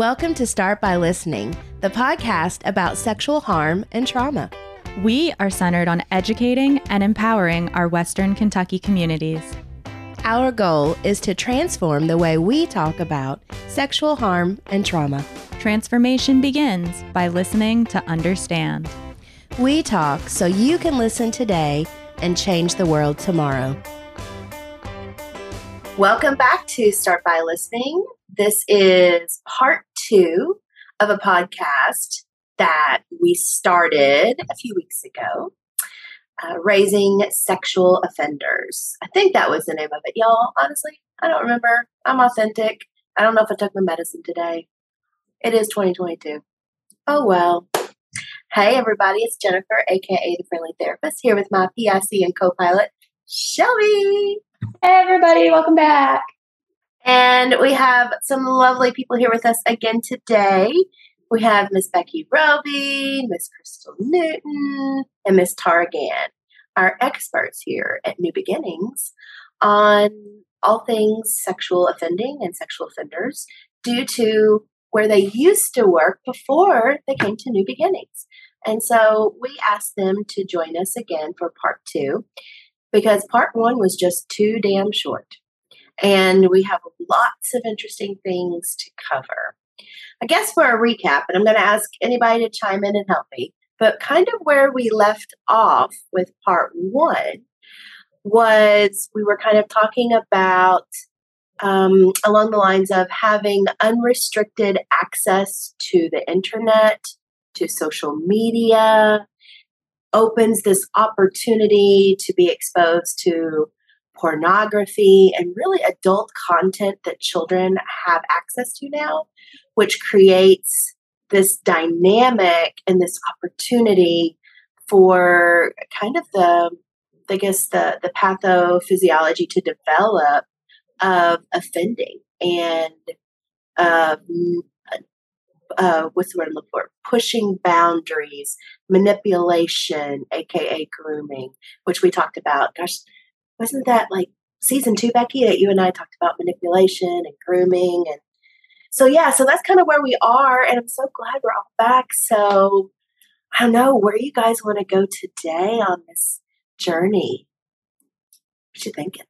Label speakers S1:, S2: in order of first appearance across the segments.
S1: Welcome to Start by Listening, the podcast about sexual harm and trauma.
S2: We are centered on educating and empowering our Western Kentucky communities.
S1: Our goal is to transform the way we talk about sexual harm and trauma.
S2: Transformation begins by listening to understand.
S1: We talk so you can listen today and change the world tomorrow. Welcome back to Start by Listening. This is part two of a podcast that we started a few weeks ago, uh, Raising Sexual Offenders. I think that was the name of it, y'all. Honestly, I don't remember. I'm authentic. I don't know if I took my medicine today. It is 2022. Oh well. Hey, everybody, it's Jennifer, aka the Friendly Therapist, here with my PIC and co pilot, Shelby.
S3: Hey, everybody, welcome back.
S1: And we have some lovely people here with us again today. We have Miss Becky Roby, Miss Crystal Newton, and Miss Tara Gann, our experts here at New Beginnings on all things sexual offending and sexual offenders due to where they used to work before they came to New Beginnings. And so we asked them to join us again for part two because part one was just too damn short. And we have lots of interesting things to cover. I guess for a recap, and I'm going to ask anybody to chime in and help me, but kind of where we left off with part one was we were kind of talking about um, along the lines of having unrestricted access to the internet, to social media, opens this opportunity to be exposed to pornography and really adult content that children have access to now, which creates this dynamic and this opportunity for kind of the I guess the the pathophysiology to develop of offending and uh, uh, what's the word I'm looking for? Pushing boundaries, manipulation, aka grooming, which we talked about. Gosh, wasn't that like season two, Becky, that you and I talked about manipulation and grooming and so yeah, so that's kind of where we are, and I'm so glad we're all back. So I don't know where you guys want to go today on this journey. What you thinking?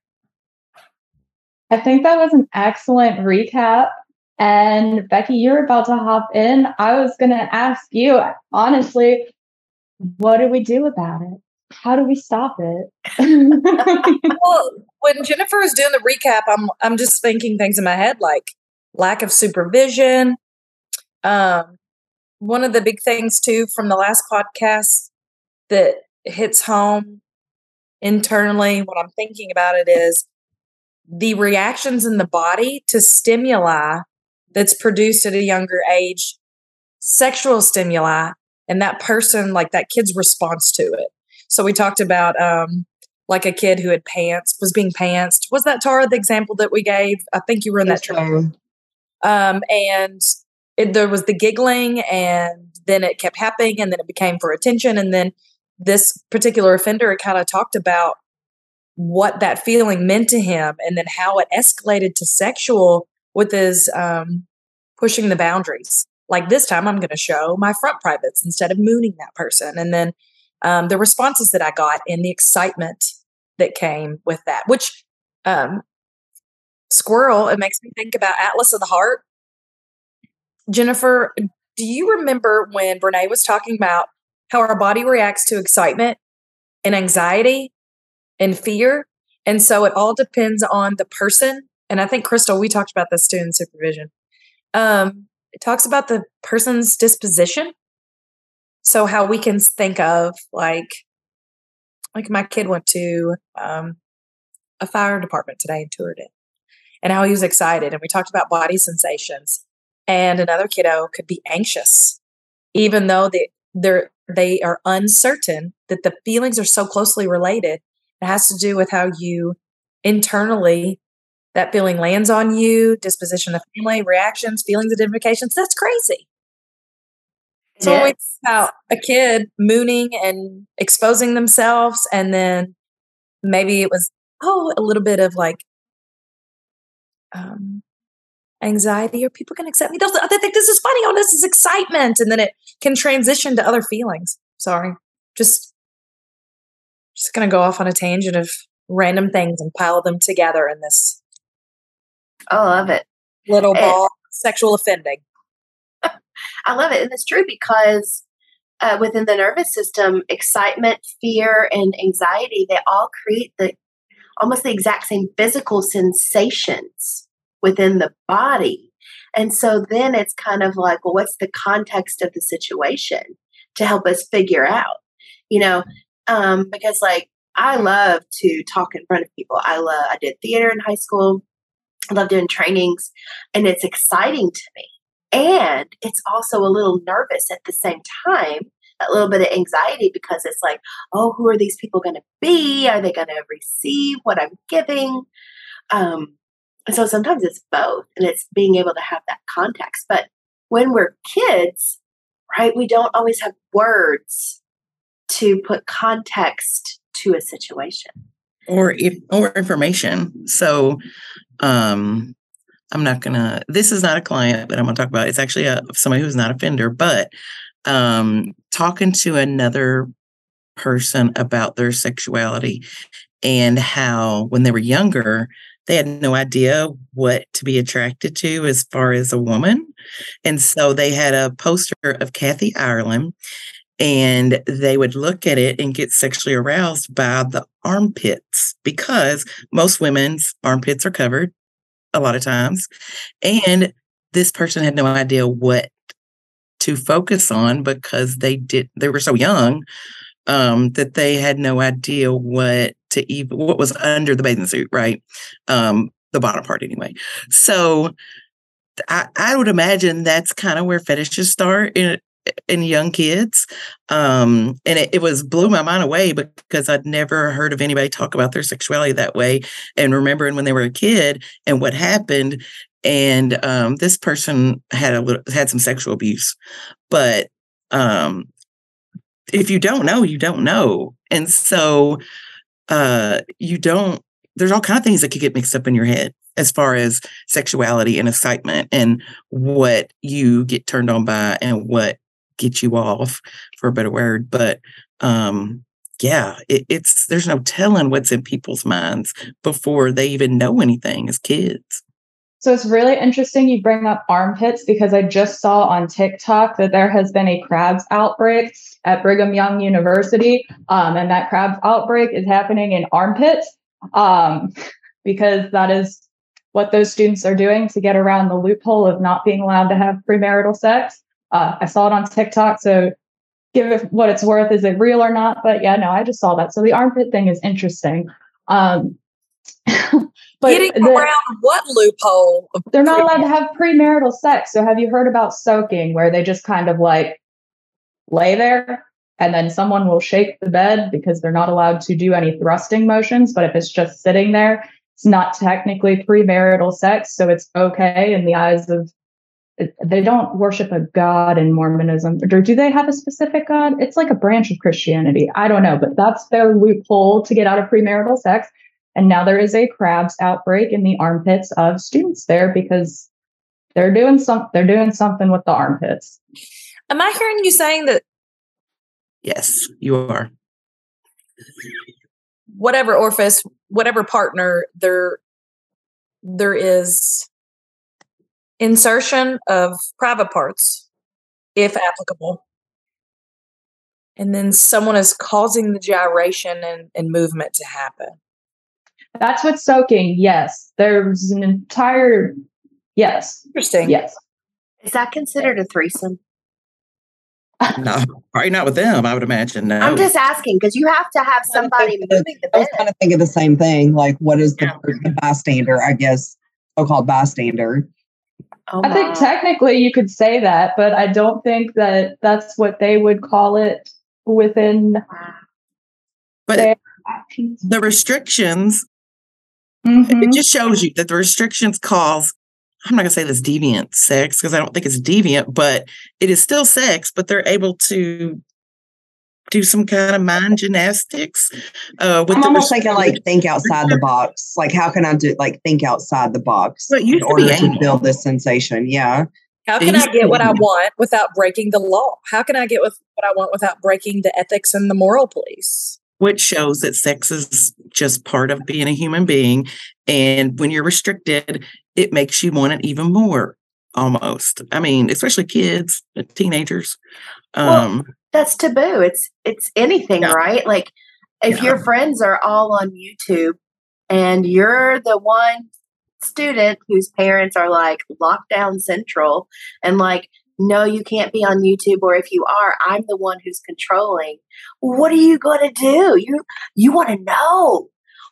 S3: I think that was an excellent recap. And Becky, you're about to hop in. I was going to ask you, honestly, what do we do about it? How do we stop it?
S4: well, when Jennifer is doing the recap, I'm I'm just thinking things in my head like lack of supervision. Um, one of the big things too from the last podcast that hits home internally, what I'm thinking about it is the reactions in the body to stimuli that's produced at a younger age, sexual stimuli, and that person, like that kid's response to it. So we talked about um, like a kid who had pants was being pantsed. Was that Tara the example that we gave? I think you were in that training. Um, and it, there was the giggling, and then it kept happening, and then it became for attention, and then this particular offender kind of talked about what that feeling meant to him, and then how it escalated to sexual with his um, pushing the boundaries. Like this time, I'm going to show my front privates instead of mooning that person, and then um, the responses that I got and the excitement that came with that, which um, squirrel, it makes me think about Atlas of the Heart. Jennifer, do you remember when Brene was talking about how our body reacts to excitement and anxiety and fear? And so it all depends on the person. And I think, Crystal, we talked about this too in supervision. Um, it talks about the person's disposition so how we can think of like like my kid went to um, a fire department today and toured it and how he was excited and we talked about body sensations and another kiddo could be anxious even though they they're they are uncertain that the feelings are so closely related it has to do with how you internally that feeling lands on you disposition of family reactions feelings identifications that's crazy so yes. it's about a kid mooning and exposing themselves, and then maybe it was oh a little bit of like um, anxiety? Are people going to accept me? They'll, they think this is funny. Oh, this is excitement. And then it can transition to other feelings. Sorry. Just, just going to go off on a tangent of random things and pile them together in this.
S1: I love it.
S4: Little ball, and, sexual offending.
S1: I love it. And it's true because uh, within the nervous system, excitement, fear, and anxiety, they all create the almost the exact same physical sensations within the body. And so then it's kind of like, well, what's the context of the situation to help us figure out? You know, um, because like I love to talk in front of people. I love I did theater in high school. I love doing trainings and it's exciting to me. And it's also a little nervous at the same time, a little bit of anxiety because it's like, oh, who are these people going to be? Are they going to receive what I'm giving? Um, and so sometimes it's both, and it's being able to have that context. But when we're kids, right, we don't always have words to put context to a situation
S5: or if or information. So um I'm not gonna. This is not a client that I'm gonna talk about. It's actually a somebody who's not a offender, but um, talking to another person about their sexuality and how when they were younger they had no idea what to be attracted to as far as a woman and so they had a poster of kathy ireland and they would look at it and get sexually aroused by the armpits because most women's armpits are covered a lot of times. And this person had no idea what to focus on because they did they were so young um, that they had no idea what to even what was under the bathing suit, right? Um, the bottom part anyway. So I, I would imagine that's kind of where fetishes start in in young kids. Um, and it, it, was blew my mind away because I'd never heard of anybody talk about their sexuality that way. And remembering when they were a kid and what happened. And um, this person had a little had some sexual abuse, but um, if you don't know, you don't know. And so uh, you don't. There's all kind of things that could get mixed up in your head as far as sexuality and excitement and what you get turned on by and what get you off for a better word but um yeah it, it's there's no telling what's in people's minds before they even know anything as kids
S3: so it's really interesting you bring up armpits because I just saw on TikTok that there has been a crabs outbreak at Brigham Young University. Um, and that crabs outbreak is happening in armpits um, because that is what those students are doing to get around the loophole of not being allowed to have premarital sex. Uh, I saw it on TikTok, so give it what it's worth. Is it real or not? But yeah, no, I just saw that. So the armpit thing is interesting. Um,
S4: but Getting the, around what loophole?
S3: They're not allowed to have premarital sex. So have you heard about soaking, where they just kind of like lay there and then someone will shake the bed because they're not allowed to do any thrusting motions. But if it's just sitting there, it's not technically premarital sex, so it's okay in the eyes of they don't worship a god in Mormonism. Or do they have a specific god? It's like a branch of Christianity. I don't know, but that's their loophole to get out of premarital sex. And now there is a crabs outbreak in the armpits of students there because they're doing some they're doing something with the armpits.
S4: Am I hearing you saying that
S5: Yes, you are.
S4: Whatever orifice, whatever partner there there is insertion of private parts, if applicable. And then someone is causing the gyration and, and movement to happen.
S3: That's what soaking, yes. There's an entire, yes.
S4: Interesting.
S3: Yes.
S1: Is that considered a threesome?
S5: no, probably not with them. I would imagine. No.
S1: I'm just asking because you have to have somebody moving the bed.
S6: I was kind of thinking the same thing. Like, what is the, yeah. the bystander? I guess so-called bystander.
S3: Oh, I think technically you could say that, but I don't think that that's what they would call it within.
S5: But the restrictions, mm-hmm. it just shows you that the restrictions cause. I'm not gonna say this deviant sex because I don't think it's deviant, but it is still sex. But they're able to do some kind of mind gymnastics. Uh, with
S6: I'm
S5: the
S6: almost thinking like think outside the box. Like how can I do like think outside the box
S5: But you
S6: in
S5: could be
S6: order to
S5: anal.
S6: build this sensation? Yeah.
S4: How can I get what I want without breaking the law? How can I get with what I want without breaking the ethics and the moral police?
S5: which shows that sex is just part of being a human being. And when you're restricted, it makes you want it even more almost. I mean, especially kids, uh, teenagers.
S1: Well,
S5: Um,
S1: That's taboo. It's it's anything,
S5: Yeah.
S1: right? Like if
S5: Yeah.
S1: your friends are all on YouTube and you're the one student whose parents are like lockdown central and like no you can't be on YouTube or if you are I'm the one who's controlling. What are you going to do? You you want to know.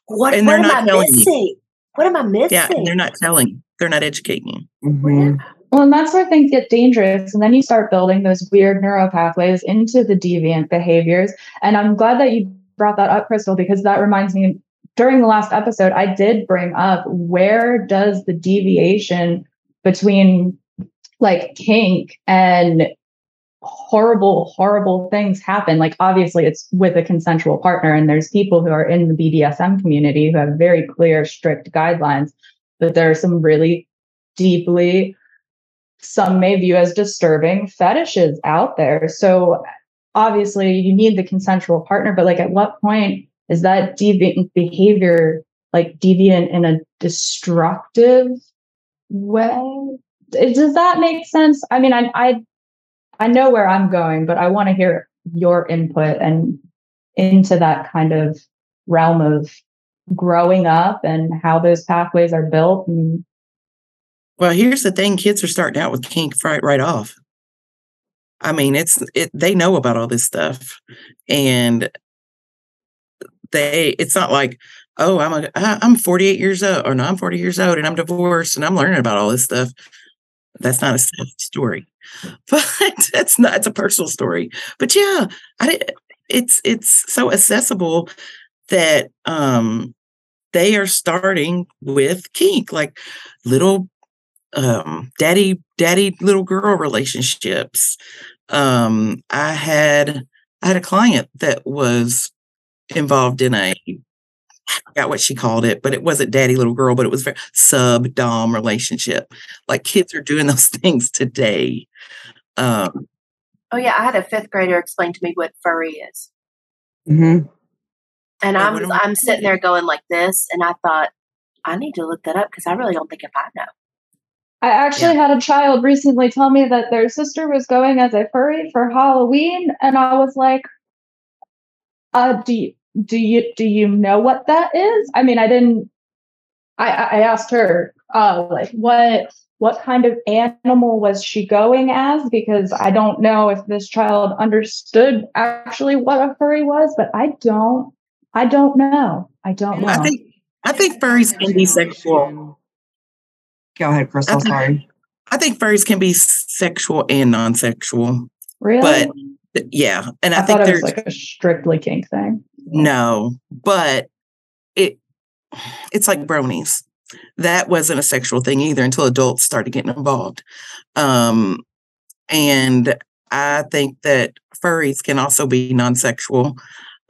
S1: What,
S5: And
S1: what
S5: they're
S1: am
S5: not
S1: I
S5: telling you.
S1: missing? What am I missing?
S5: yeah, and they're not telling, they're not educating you.
S6: Mhm.
S3: Well, and that's where things get dangerous. And then you start building those weird neural pathways into the deviant behaviors. And I'm glad that you brought that up, Crystal, because that reminds me during the last episode, I did bring up where does the deviation between like kink and horrible, horrible things happen? Like, obviously, it's with a consensual partner, and there's people who are in the BDSM community who have very clear, strict guidelines. But there are some really deeply some may view as disturbing fetishes out there. So obviously you need the consensual partner, but like at what point is that deviant behavior like deviant in a destructive way? Does that make sense? I mean, I I I know where I'm going, but I want to hear your input and into that kind of realm of growing up and how those pathways are built and
S5: Well, here's the thing: kids are starting out with kink right right off. I mean, it's it. They know about all this stuff, and they. It's not like, oh, I'm a I'm 48 years old, or no, I'm 40 years old, and I'm divorced, and I'm learning about all this stuff. That's not a sad story, but it's not. It's a personal story. But yeah, I. It's it's so accessible that um they are starting with kink, like little um daddy daddy little girl relationships um i had i had a client that was involved in a I forgot what she called it, but it wasn't daddy little girl, but it was very sub dom relationship. Like kids are doing those things today. Um,
S1: Oh yeah, I had a fifth grader explain to me what furry is.
S6: Mhm.
S1: And
S5: Yeah,
S1: I'm
S5: we
S1: I'm sitting there going like this, and I thought I need to look that up because I really don't think if I know.
S3: I actually had a child recently tell me that their sister was going as a furry for Halloween, and I was like, "Uh, do you do you do you know what that is?" I mean, I didn't. I I I asked her, uh, like what what kind of animal was she going as? Because I don't know if this child understood actually what a furry was, but I don't. I don't know. I don't know.
S5: I think I think furries can be sexual.
S6: Go ahead, Crystal.
S5: I think-
S6: Sorry.
S5: I think furries can be sexual and non-sexual.
S3: really?
S5: but Yeah, and I,
S3: I,
S5: think
S3: thought it
S5: there's
S3: like a strictly kink thing.
S5: No, but it it's like bronies. That wasn't a sexual thing either until adults started getting involved. Um and I think that furries can also be non-sexual.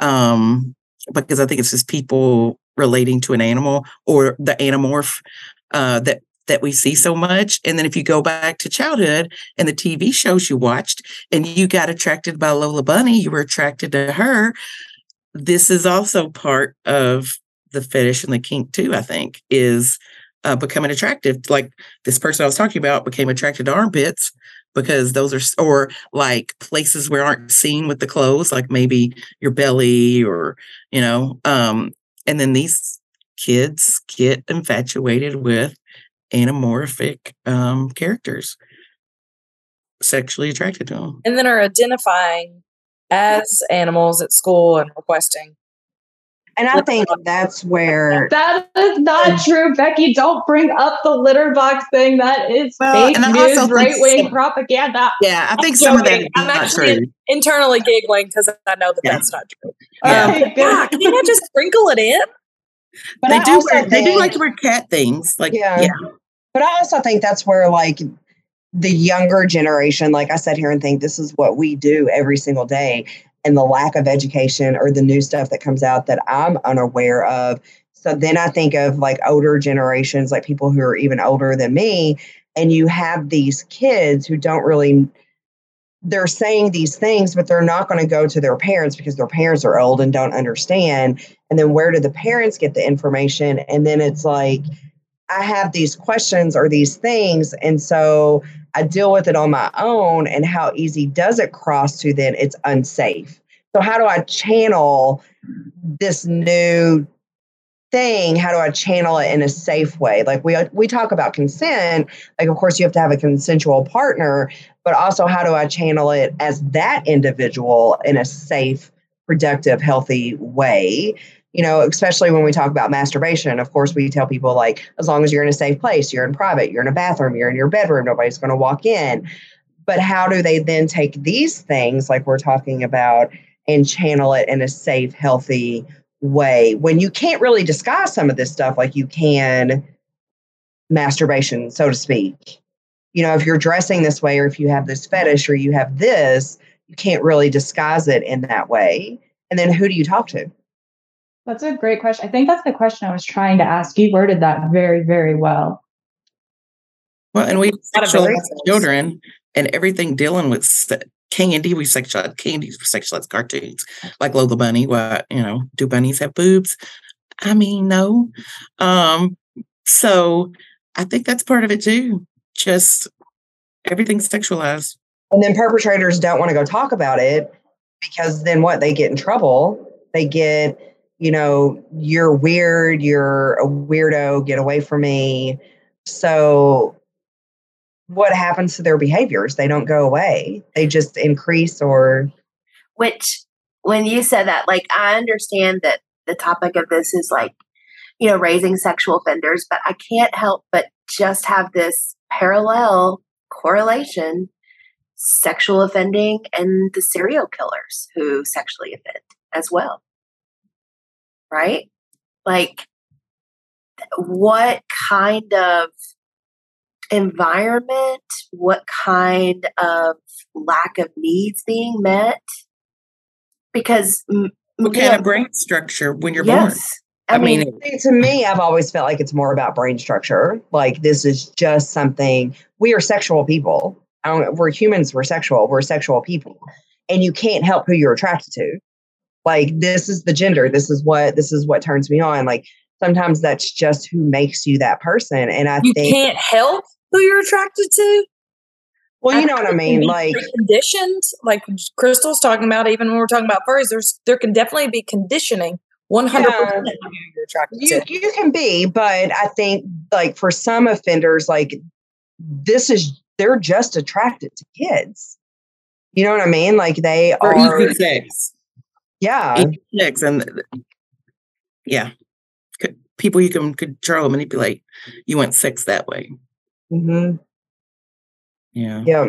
S5: Um because I think it's just people relating to an animal or the animorph uh that that we see so much. And then if you go back to childhood and the TV shows you watched and you got attracted by Lola Bunny, you were attracted to her this is also part of the fetish and the kink too i think is uh, becoming attractive like this person i was talking about became attracted to armpits because those are or like places where aren't seen with the clothes like maybe your belly or you know um and then these kids get infatuated with anamorphic um characters sexually attracted to them
S4: And then are identifying as animals at school and requesting.
S6: And I think that's where
S3: That is not true, Becky. Don't bring up the litter box thing. That is
S5: Well,
S3: fake
S5: and I
S3: news,
S5: think
S3: right wing propaganda.
S5: yeah i think
S4: I'm
S5: some of that
S4: joking.
S5: is
S4: I'm
S5: not
S4: actually-
S5: true
S4: Internally giggling because I know that
S5: Yeah.
S4: that's not true.
S5: Yeah.
S4: Um,
S3: Okay,
S4: yeah, can you not just sprinkle it in?
S6: but
S5: they
S6: I
S5: do
S6: also
S5: wear, they do like to wear cat things like
S6: Yeah.
S5: yeah,
S6: But I also think that's where like the younger generation, like I said here and think this is what we do every single day. And the lack of education or the new stuff that comes out that I'm unaware of. So then I think of like older generations, like people who are even older than me, and you have these kids who don't really they're saying these things, but they're not going to go to their parents because their parents are old and don't understand. And then where do the parents get the information? And then it's like, I have these questions or these things. And so I deal with it on my own. And how easy does it cross to then it's unsafe? So, how do I channel this new thing? How do I channel it in a safe way? Like we we talk about consent, like of course you have to have a consensual partner, but also how do I channel it as that individual in a safe, productive, healthy way? You know, especially when we talk about masturbation, of course, we tell people like, as long as you're in a safe place, you're in private, you're in a bathroom, you're in your bedroom, nobody's going to walk in. But how do they then take these things, like we're talking about, and channel it in a safe, healthy way when you can't really disguise some of this stuff like you can masturbation, so to speak? You know, if you're dressing this way, or if you have this fetish, or you have this, you can't really disguise it in that way. And then who do you talk to?
S3: That's a great question. I think that's the question I was trying to ask. You worded that very, very well.
S5: Well, and we sexualize children and everything dealing with candy. We sexualize candy, we sexualize cartoons like Lola Bunny. What you know? Do bunnies have boobs? I mean, no. Um, so I think that's part of it too. Just everything's sexualized.
S6: And then perpetrators don't want to go talk about it because then what? They get in trouble. They get you know, you're weird, you're a weirdo, get away from me. So, what happens to their behaviors? They don't go away, they just increase or.
S1: Which, when you said that, like, I understand that the topic of this is like, you know, raising sexual offenders, but I can't help but just have this parallel correlation sexual offending and the serial killers who sexually offend as well right? Like, what kind of environment, what kind of lack of needs being met? Because
S5: what kind of brain structure when you're yes. born?
S6: I, I mean, mean, to me, I've always felt like it's more about brain structure. Like this is just something. We are sexual people. we're humans. We're sexual. We're sexual people, and you can't help who you're attracted to like this is the gender this is what this is what turns me on like sometimes that's just who makes you that person and i
S4: you
S6: think
S4: can't help who you're attracted to?
S6: Well you know what i mean like
S4: conditioned like crystal's talking about even when we're talking about furries there's there can definitely be conditioning 100% yeah,
S6: you're attracted you, to. you can be but i think like for some offenders like this is they're just attracted to kids. You know what i mean? Like they or are
S5: easy sex
S6: yeah.
S5: Checks and yeah, people you can control, manipulate. You want sex that way.
S6: Mm-hmm.
S5: Yeah.
S6: Yeah.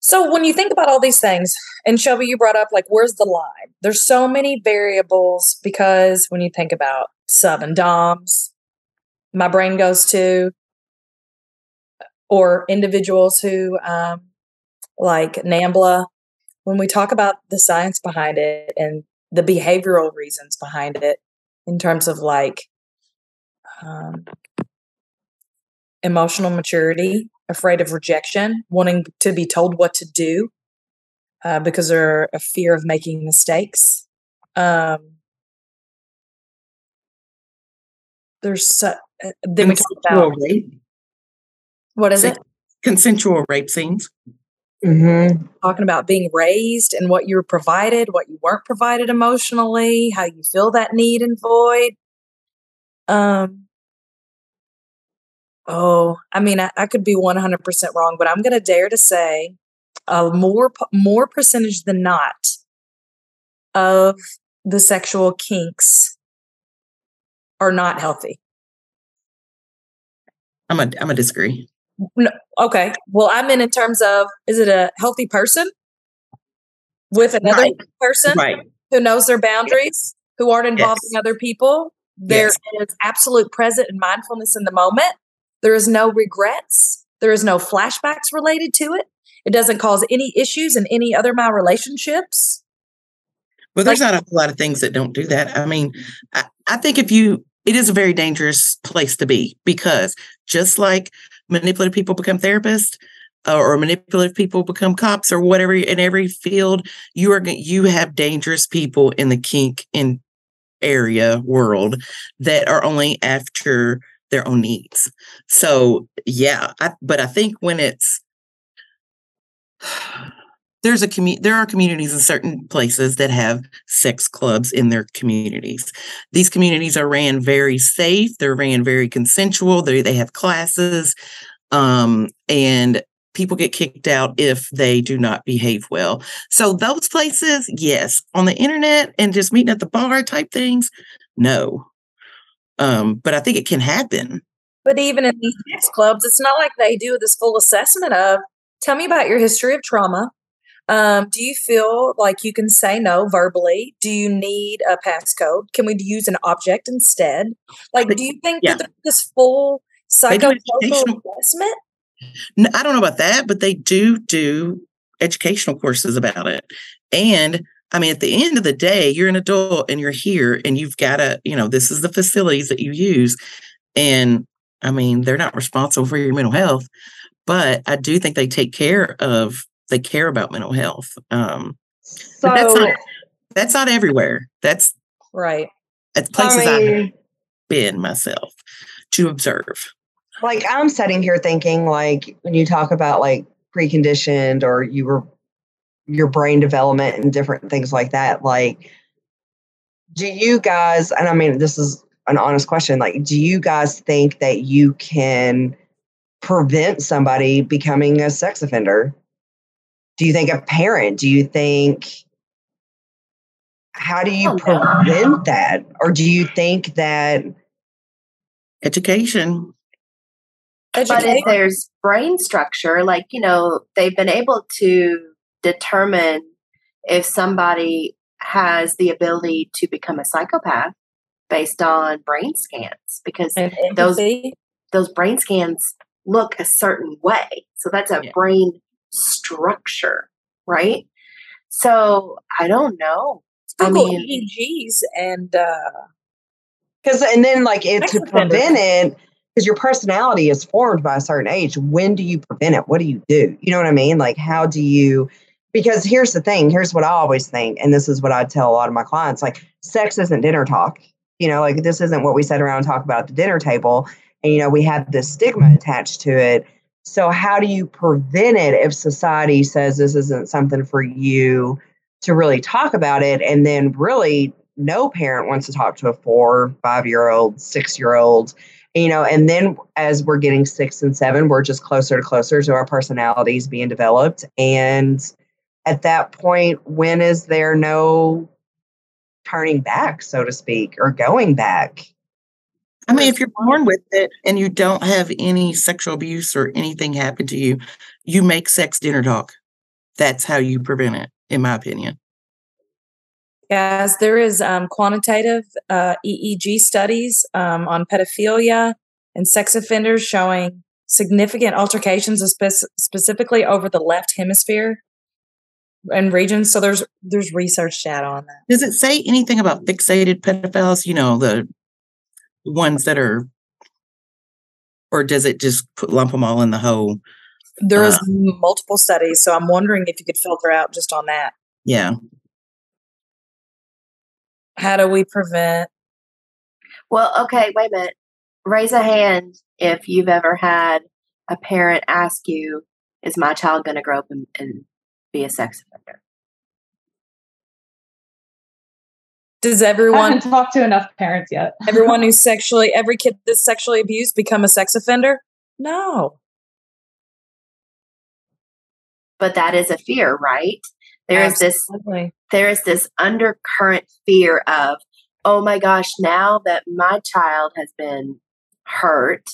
S4: So when you think about all these things, and Shelby, you brought up like, where's the line? There's so many variables because when you think about sub and doms, my brain goes to, or individuals who, um, like NAMBLA, when we talk about the science behind it and the behavioral reasons behind it in terms of like um, emotional maturity, afraid of rejection, wanting to be told what to do uh, because they're a fear of making mistakes. Um, there's so, uh, then we talk about rape. what is it?
S5: Consensual rape scenes.
S6: Mm-hmm.
S4: Talking about being raised and what you were provided, what you weren't provided emotionally, how you feel that need and void. Um, oh, I mean, I, I could be 100% wrong, but I'm going to dare to say a more, more percentage than not of the sexual kinks are not healthy.
S5: I'm a, I'm a disagree.
S4: No, okay. Well, I'm in in terms of is it a healthy person with another right. person
S5: right.
S4: who knows their boundaries, who aren't involving yes. other people? There yes. is absolute present and mindfulness in the moment. There is no regrets. There is no flashbacks related to it. It doesn't cause any issues in any other my relationships.
S5: Well, there's not a lot of things that don't do that. I mean, I, I think if you, it is a very dangerous place to be because just like manipulative people become therapists, uh, or manipulative people become cops or whatever in every field you are you have dangerous people in the kink in area world that are only after their own needs. So yeah I, but i think when it's there's a community there are communities in certain places that have sex clubs in their communities these communities are ran very safe they're ran very consensual they, they have classes um, and people get kicked out if they do not behave well. So those places, yes. On the internet and just meeting at the bar type things, no. Um, but I think it can happen.
S4: But even in these sex clubs, it's not like they do this full assessment of tell me about your history of trauma. Um, do you feel like you can say no verbally? Do you need a passcode? Can we use an object instead? Like, do you think yeah. that this full psychosocial assessment
S5: no, I don't know about that, but they do do educational courses about it. And I mean, at the end of the day, you're an adult and you're here and you've got to, you know, this is the facilities that you use. And I mean, they're not responsible for your mental health, but I do think they take care of, they care about mental health. Um, so that's not, that's not everywhere. That's
S4: right.
S5: At places I've been myself to observe
S6: like I'm sitting here thinking like when you talk about like preconditioned or you were your brain development and different things like that like do you guys and I mean this is an honest question like do you guys think that you can prevent somebody becoming a sex offender do you think a parent do you think how do you oh, prevent that? Or do you think that
S5: education.
S1: But if there's brain structure, like, you know, they've been able to determine if somebody has the ability to become a psychopath based on brain scans because those those brain scans look a certain way. So that's a yeah. brain structure, right? So I don't know.
S4: I mean, EEGs and uh
S6: because uh, and then like it to prevent it because your personality is formed by a certain age. When do you prevent it? What do you do? You know what I mean? Like, how do you? Because here's the thing here's what I always think, and this is what I tell a lot of my clients like, sex isn't dinner talk. You know, like, this isn't what we sit around and talk about at the dinner table. And, you know, we have this stigma attached to it. So, how do you prevent it if society says this isn't something for you to really talk about it? And then, really, no parent wants to talk to a four, five year old, six year old you know and then as we're getting six and seven we're just closer to closer to our personalities being developed and at that point when is there no turning back so to speak or going back
S5: i mean if you're born with it and you don't have any sexual abuse or anything happen to you you make sex dinner talk that's how you prevent it in my opinion
S4: Yes, there is um, quantitative uh, EEG studies um, on pedophilia and sex offenders showing significant altercations, spe- specifically over the left hemisphere and regions. So there's there's research data on that.
S5: Does it say anything about fixated pedophiles? You know, the ones that are, or does it just put, lump them all in the whole?
S4: There is uh, multiple studies, so I'm wondering if you could filter out just on that.
S5: Yeah,
S4: how do we prevent?
S1: Well, okay, wait a minute. Raise a hand if you've ever had a parent ask you, Is my child going to grow up and, and be a sex offender?
S4: Does everyone
S3: I haven't talked to enough parents yet?
S4: everyone who's sexually every kid that's sexually abused become a sex offender? No.
S1: But that is a fear, right? There is this there is this undercurrent fear of, oh my gosh, now that my child has been hurt,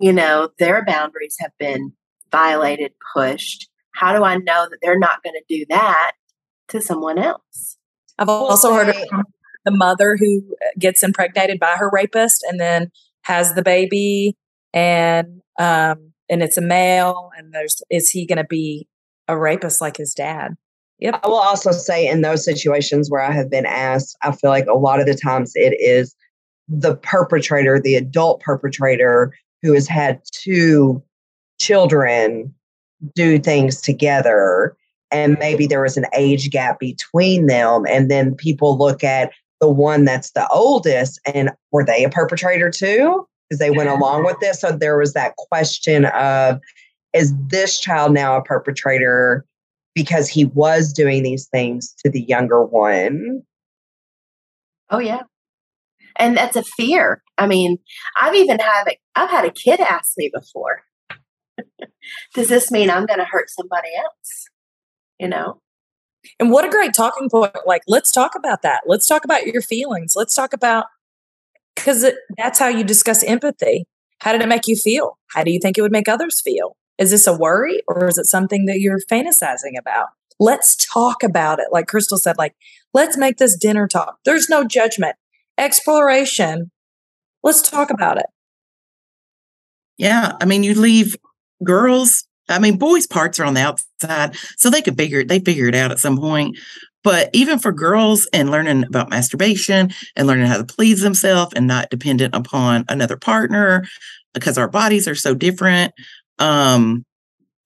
S1: you know, their boundaries have been violated, pushed. How do I know that they're not going to do that to someone else?
S4: I've also heard of the mother who gets impregnated by her rapist and then has the baby and um and it's a male and there's is he going to be a rapist like his dad Yep.
S6: I will also say in those situations where I have been asked, I feel like a lot of the times it is the perpetrator, the adult perpetrator, who has had two children do things together. And maybe there was an age gap between them. And then people look at the one that's the oldest and were they a perpetrator too? Because they went along with this. So there was that question of is this child now a perpetrator because he was doing these things to the younger one?
S1: Oh yeah. And that's a fear. I mean, I've even had a, I've had a kid ask me before, does this mean I'm going to hurt somebody else? You know?
S4: And what a great talking point. Like, let's talk about that. Let's talk about your feelings. Let's talk about, because that's how you discuss empathy. How did it make you feel? How do you think it would make others feel? Is this a worry or is it something that you're fantasizing about? Let's talk about it. Like Crystal said, like, let's make this dinner talk. There's no judgment, exploration. Let's talk about it.
S5: Yeah. I mean, you leave girls, I mean, boys' parts are on the outside, so they could figure it, they figure it out at some point. But even for girls and learning about masturbation and learning how to please themselves and not dependent upon another partner because our bodies are so different, um,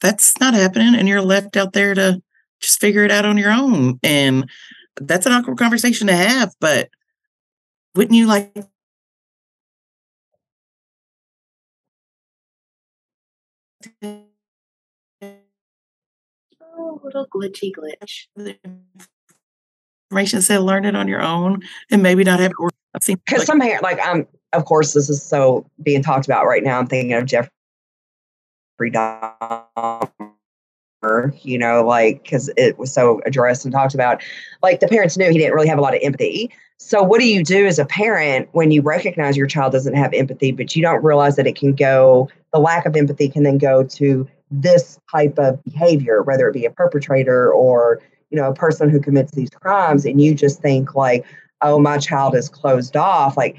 S5: that's not happening. And you're left out there to just figure it out on your own. And that's an awkward conversation to have, but wouldn't you like
S1: Oh, little glitchy glitch.
S5: information said learn it on your own and maybe not have it I've seen
S6: Because
S5: like,
S6: some parent, like I'm, of course, this is so being talked about right now. I'm thinking of Jeffrey Dahmer, you know, like because it was so addressed and talked about. Like the parents knew he didn't really have a lot of empathy. So what do you do as a parent when you recognize your child doesn't have empathy, but you don't realize that it can go? The lack of empathy can then go to this type of behavior, whether it be a perpetrator or you know a person who commits these crimes, and you just think like, oh, my child is closed off, like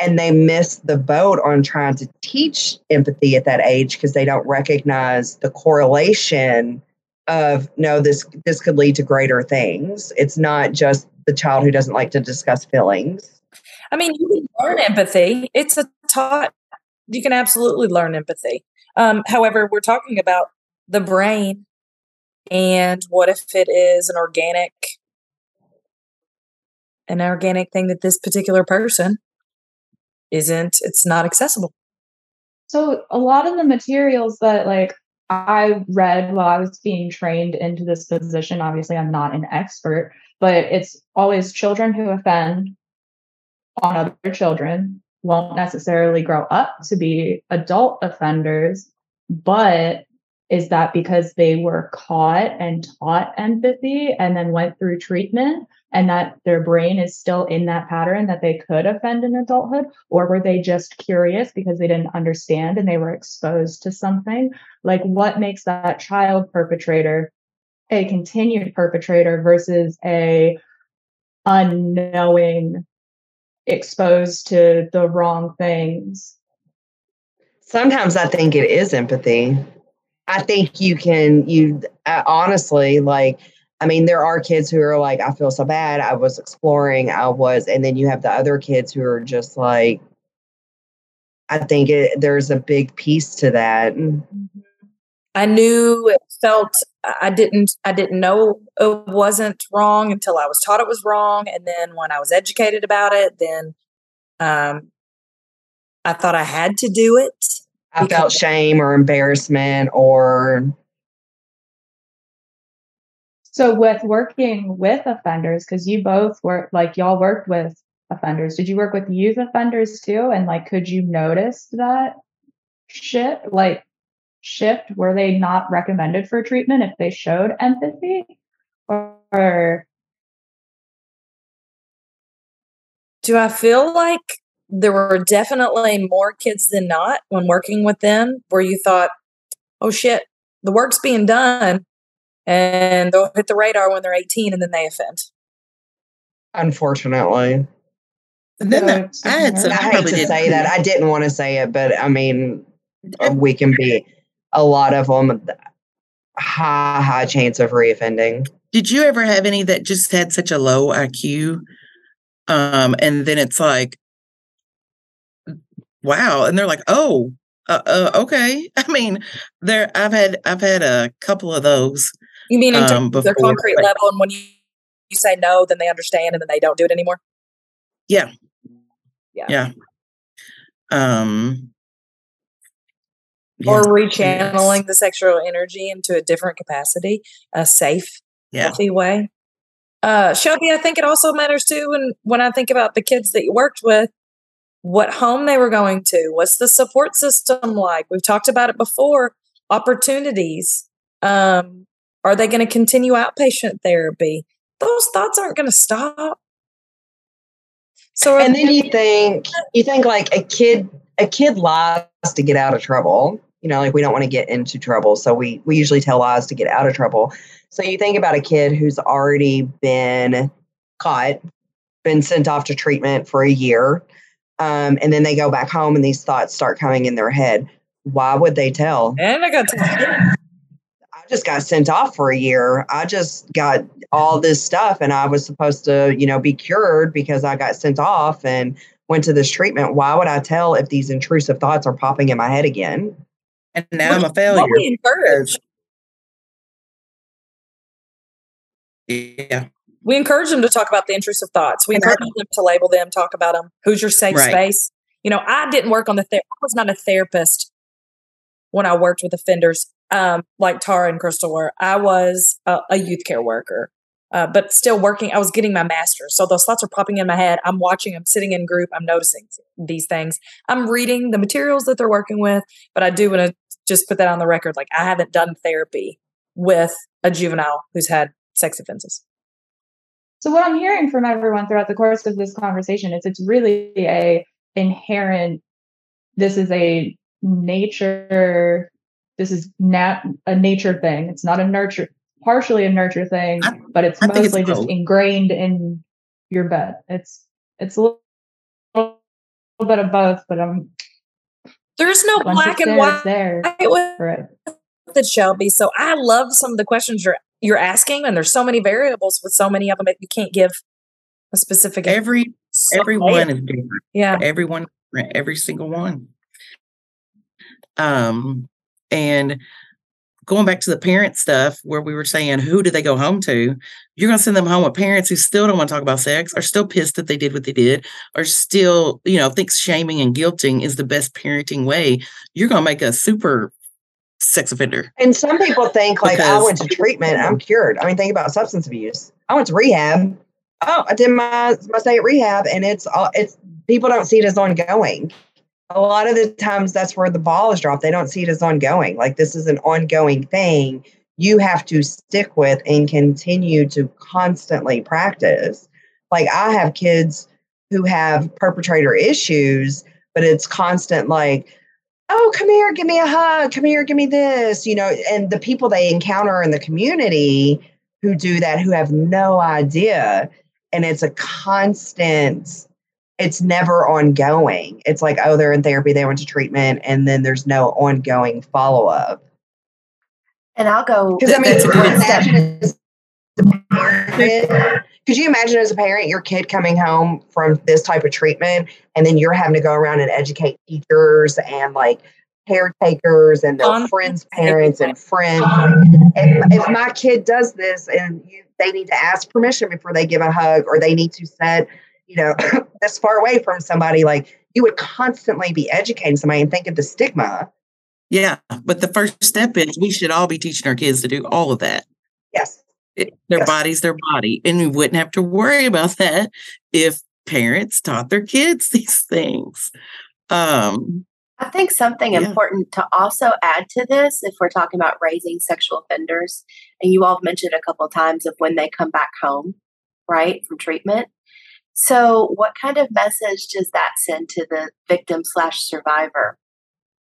S6: and they miss the boat on trying to teach empathy at that age because they don't recognize the correlation of no this this could lead to greater things it's not just the child who doesn't like to discuss feelings
S4: I mean, you can learn empathy. It's a taught. You can absolutely learn empathy. Um, however, we're talking about the brain, and what if it is an organic, an organic thing that this particular person isn't? It's not accessible.
S3: So a lot of the materials that like I read while I was being trained into this position, obviously I'm not an expert, but it's always children who offend on other children won't necessarily grow up to be adult offenders, but is that because they were caught and taught empathy and then went through treatment and that their brain is still in that pattern that they could offend in adulthood? Or were they just curious because they didn't understand and they were exposed to something? Like, what makes that child perpetrator a continued perpetrator versus a unknowing exposed to the wrong things?
S6: sometimes i think it is empathy. I think you can you honestly like i mean there are kids who are like i feel so bad. I was exploring. I was and then you have the other kids who are just like i think it, there's a big piece to that mm-hmm.
S4: I knew it felt I didn't I didn't know it wasn't wrong until I was taught it was wrong, and then when I was educated about it, then um, I thought I had to do it.
S6: i felt shame or embarrassment or
S3: So with working with offenders, because you both work like y'all worked with offenders, did you work with youth offenders too? And like could you notice that shit like shift? Were they not recommended for treatment if they showed empathy? Or, or
S4: Do I feel like there were definitely more kids than not when working with them where you thought, oh shit, the work's being done and they'll hit the radar when they're 18 and then they offend.
S6: unfortunately
S5: and then
S3: Yeah,
S5: the- I had some
S6: i
S5: I
S6: hate to say that i didn't want to say it but i mean we can be a lot of them high high chance of reoffending
S5: Did you ever have any that just had such a low IQ? Um, and then it's like, wow, and they're like, oh, uh, uh, okay. I mean, there I've had I've had a couple of those.
S4: You mean in terms
S5: Um,
S4: of their concrete
S5: but-
S4: level, and when you you say no, then they understand, and then they don't do it anymore.
S5: Yeah.
S4: Yeah.
S5: Yeah. Um
S4: Or
S5: yeah,
S4: rechanneling the sexual energy into a different capacity, a safe,
S5: Yeah.
S4: healthy way. Uh, Shelby, I think it also matters too. And when I think about the kids that you worked with, what home they were going to, what's the support system like? We've talked about it before. Opportunities. Um, are they going to continue outpatient therapy? Those thoughts aren't going to stop. So,
S6: and then you think you think like a kid a kid lies to get out of trouble you know like we don't want to get into trouble so we we usually tell lies to get out of trouble so you think about a kid who's already been caught been sent off to treatment for a year um, and then they go back home and these thoughts start coming in their head why would they tell
S4: and I got to
S6: I just got sent off for a year. I just got all this stuff and I was supposed to, you know, be cured because I got sent off and went to this treatment. Why would I tell if these intrusive thoughts are popping in my head again?
S5: And now I'm a
S4: what
S5: failure.
S4: we encourage.
S5: Yeah.
S4: we encourage them to talk about the intrusive thoughts. We
S5: And I-
S4: encourage them to label them, talk about them. Who's your safe
S5: Right.
S4: space? You know, I didn't work on the ther- I was not a therapist when I worked with offenders um, like Tara and Crystal were. I was a, a youth care worker, uh, but still working. I was getting my master's, so those thoughts are popping in my head. I'm watching. I'm sitting in group. I'm noticing these things. I'm reading the materials that they're working with, but I do want to just put that on the record. Like I haven't done therapy with a juvenile who's had sex offenses.
S3: So what I'm hearing from everyone throughout the course of this conversation is it's really a inherent this is a nature this is nat a nature thing. It's not a nurture partially a nurture thing,
S5: I-
S3: but it's
S5: I think it's
S3: mostly just
S5: both.
S3: ingrained in your bed. It's it's a little, little bit of both, but I'm
S4: There's no black and white
S3: it's there.
S4: with
S3: for it.
S4: it, Shelby. So I love some of the questions you're you're asking, and there's so many variables with so many of them that you can't give a specific.
S5: Every
S4: So-
S5: everyone is different.
S4: yeah,
S5: Everyone, every single one. Um, and going back to the parent stuff where we were saying who do they go home to you're going to send them home with parents who still don't want to talk about sex are still pissed that they did what they did are still you know thinks shaming and guilting is the best parenting way you're going to make a super sex offender
S6: And some people think like I went to treatment, I'm cured. I mean, think about substance abuse. I went to rehab. Oh, I did my my stay at rehab, and it's all it's people don't see it as ongoing. A lot of the times, that's where the ball is dropped. They don't see it as ongoing. Like this is an ongoing thing. You have to stick with and continue to constantly practice. Like I have kids who have perpetrator issues, but it's constant like oh, come here, give me a hug, come here, give me this, you know, and the people they encounter in the community who do that who have no idea. And it's a constant, it's never ongoing. It's like, oh, they're in therapy, they went to treatment, and then there's no ongoing follow up.
S1: And I'll go.
S6: Because I mean,
S1: that's a
S6: could you imagine as a parent, could you imagine as a parent your kid coming home from this type of treatment and then you're having to go around and educate teachers and like caretakers and their
S4: On-
S6: friends' parents and friends. If, if my kid does this and you, they need to ask permission before they give a hug or they need to set, you know, this far away from somebody, like you would constantly be educating somebody and think of the stigma.
S5: yeah but the first step is we should all be teaching our kids to do all of that
S6: Yes.
S5: It- their
S6: Yes.
S5: body's their body and we wouldn't have to worry about that if parents taught their kids these things um
S1: I think something
S5: Yeah.
S1: important to also add to this, if we're talking about raising sexual offenders, and you all have mentioned a couple of times of when they come back home, right, from treatment. So, what kind of message does that send to the victim slash survivor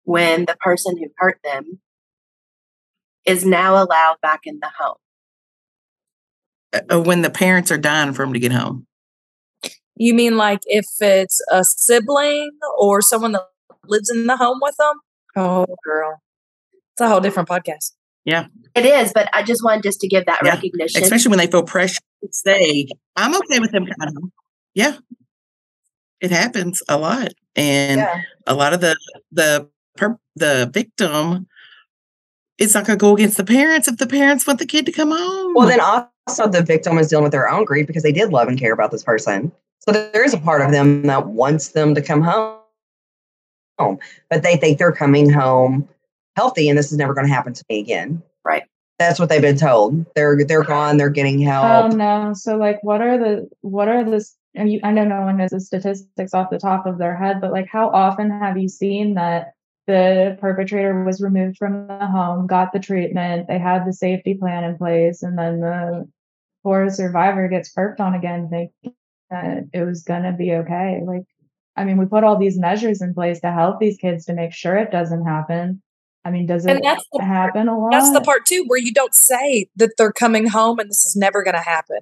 S1: when the person who hurt them is now allowed back in the home?
S5: uh, when the parents are dying for them to get home
S4: you mean like if it's a sibling or someone that lives in the home with them? Oh, girl, it's a whole different podcast.
S5: Yeah.
S1: It is, but I just wanted just to give that
S5: Yeah.
S1: recognition.
S5: Especially when they feel pressure to say, I'm okay with them coming home. Yeah. It happens a lot. And
S6: Yeah.
S5: a lot of the the per, the victim it's not going to go against the parents if the parents want the kid to come home.
S6: Well, then also the victim is dealing with their own grief because they did love and care about this person. So there is a part of them that wants them to come home, home, but they think they're coming home healthy, and this is never going to happen to me again.
S1: Right.
S6: That's what they've been told. They're they're gone. They're getting
S3: oh,
S6: help.
S3: Oh no! So like, what are the what are the? And you, I know no one knows the statistics off the top of their head, but like, how often have you seen that the perpetrator was removed from the home, got the treatment, they had the safety plan in place, and then the poor survivor gets perped on again, thinking that it was gonna be okay. Like, I mean, we put all these measures in place to help these kids to make sure it doesn't happen. I mean, does it
S4: And that's the
S3: happen a lot?
S4: That's the part too where you don't say that they're coming home and this is never going to happen.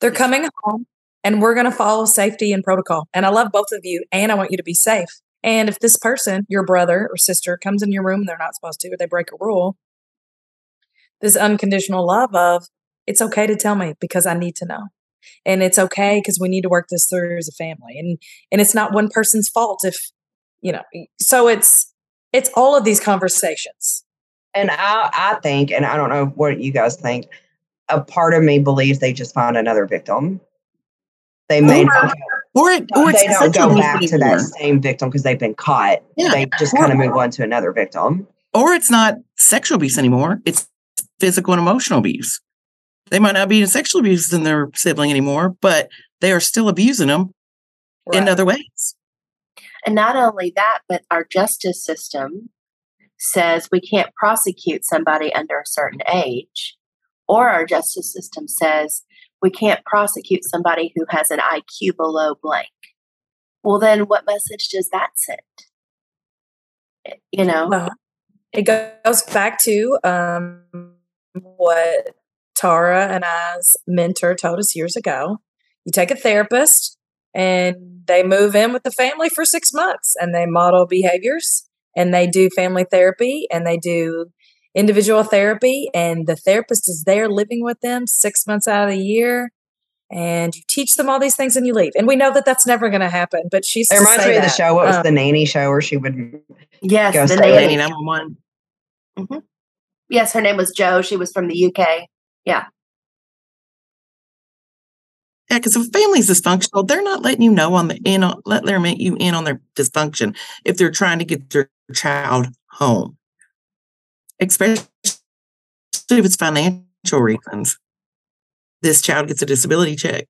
S4: They're coming home and we're going to follow safety and protocol. And I love both of you and I want you to be safe. And if this person, your brother or sister, comes in your room they're not supposed to or they break a rule, this unconditional love of it's okay to tell me because I need to know. And it's okay because we need to work this through as a family. And and it's not one person's fault if you know. So it's it's all of these conversations.
S6: And I I think, and I don't know what you guys think. A part of me believes they just found another victim. They may not
S5: or it, or it's
S6: they don't go back to that same victim because they've been caught.
S5: Yeah.
S6: They just kind of move on to another victim.
S5: or it's not sexual abuse anymore. It's physical and emotional abuse. They might not be in sexual abuse in their sibling anymore, but they are still abusing them in other ways.
S1: And not only that, but our justice system says we can't prosecute somebody under a certain age, or our justice system says we can't prosecute somebody who has an IQ below blank. Well, then what message does that send? You know,
S4: Well, it goes back to um, what Tara and I's mentor told us years ago. You take a therapist and they move in with the family for six months and they model behaviors and they do family therapy and they do individual therapy and the therapist is there living with them six months out of the year and you teach them all these things and you leave and we know that that's never going to happen but she's
S6: It reminds me of the show. What was
S4: Um,
S6: the nanny show where she would?
S1: yes,
S6: Go
S1: the
S6: say it.
S1: nanny.
S5: 911.
S1: Yes, her name was Joe. She was from the UK.
S5: Yeah. Yeah, because if a family's dysfunctional, they're not letting you know on the in on let them let you in on their dysfunction if they're trying to get their child home. Especially if it's financial reasons. This child gets a disability check.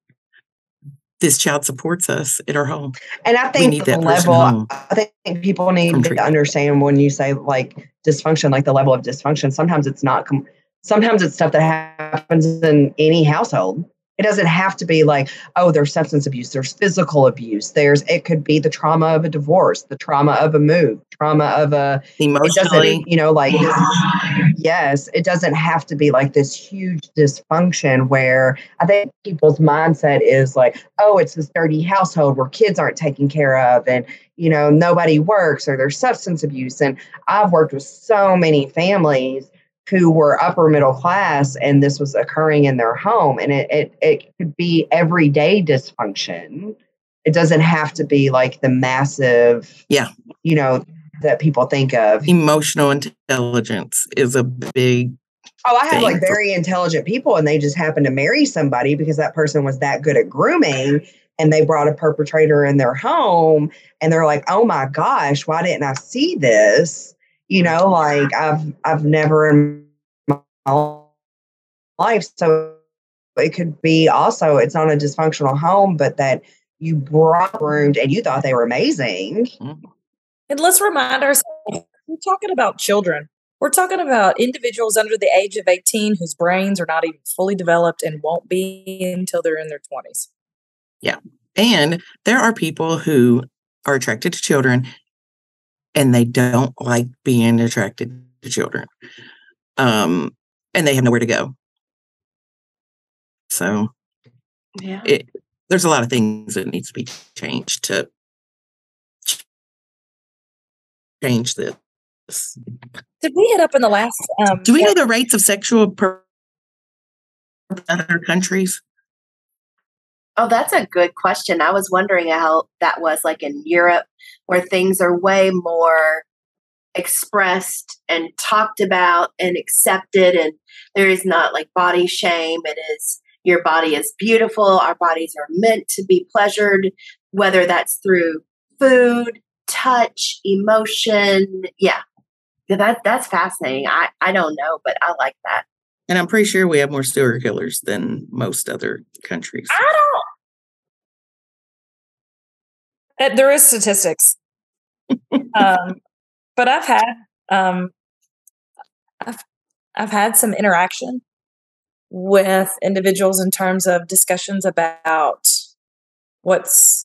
S5: This child supports us at our home.
S6: And I think the level. I think people need to understand when you say like dysfunction, like the level of dysfunction. Sometimes it's not. Com- sometimes it's stuff that happens in any household. It doesn't have to be like, oh, there's substance abuse, there's physical abuse, there's it could be the trauma of a divorce, the trauma of a move, trauma of a
S5: Emotionally,
S6: you know, like oh this, yes, it doesn't have to be like this huge dysfunction where I think people's mindset is like, oh, it's this dirty household where kids aren't taken care of and you know nobody works or there's substance abuse. And I've worked with so many families who were upper middle class and this was occurring in their home and it it, it could be everyday dysfunction. It doesn't have to be like the massive,
S5: Yeah.
S6: you know, that people think of.
S5: emotional intelligence is a big
S6: Oh, I have like very intelligent people, and they just happen to marry somebody because that person was that good at grooming, and they brought a perpetrator in their home, and they're like, "Oh my gosh, why didn't I see this?" You know, like I've I've never in my life. So it could be also it's not a dysfunctional home, but that you brought groomed and you thought they were amazing. Mm-hmm.
S4: And let's remind ourselves we're talking about children. We're talking about individuals under the age of 18 whose brains are not even fully developed and won't be until they're in their 20s. Yeah.
S5: And there are people who are attracted to children and they don't like being attracted to children. Um, and they have nowhere to go. So
S1: Yeah.
S5: it there's a lot of things that needs to be changed to change this.
S4: Did we hit up in the last? Um,
S5: Do we
S4: yeah,
S5: know the rates of sexual per other countries?
S1: Oh, that's a good question. I was wondering how that was like in Europe, where things are way more expressed and talked about and accepted, and there is not like body shame. It is your body is beautiful. Our bodies are meant to be pleasured, whether that's through food, touch, emotion. Yeah. That that's fascinating. I, I don't know, but I like that.
S5: And I'm pretty sure we have more serial killers than most other countries.
S4: I don't. There is statistics, um, but I've had um, I've I've had some interaction with individuals in terms of discussions about what's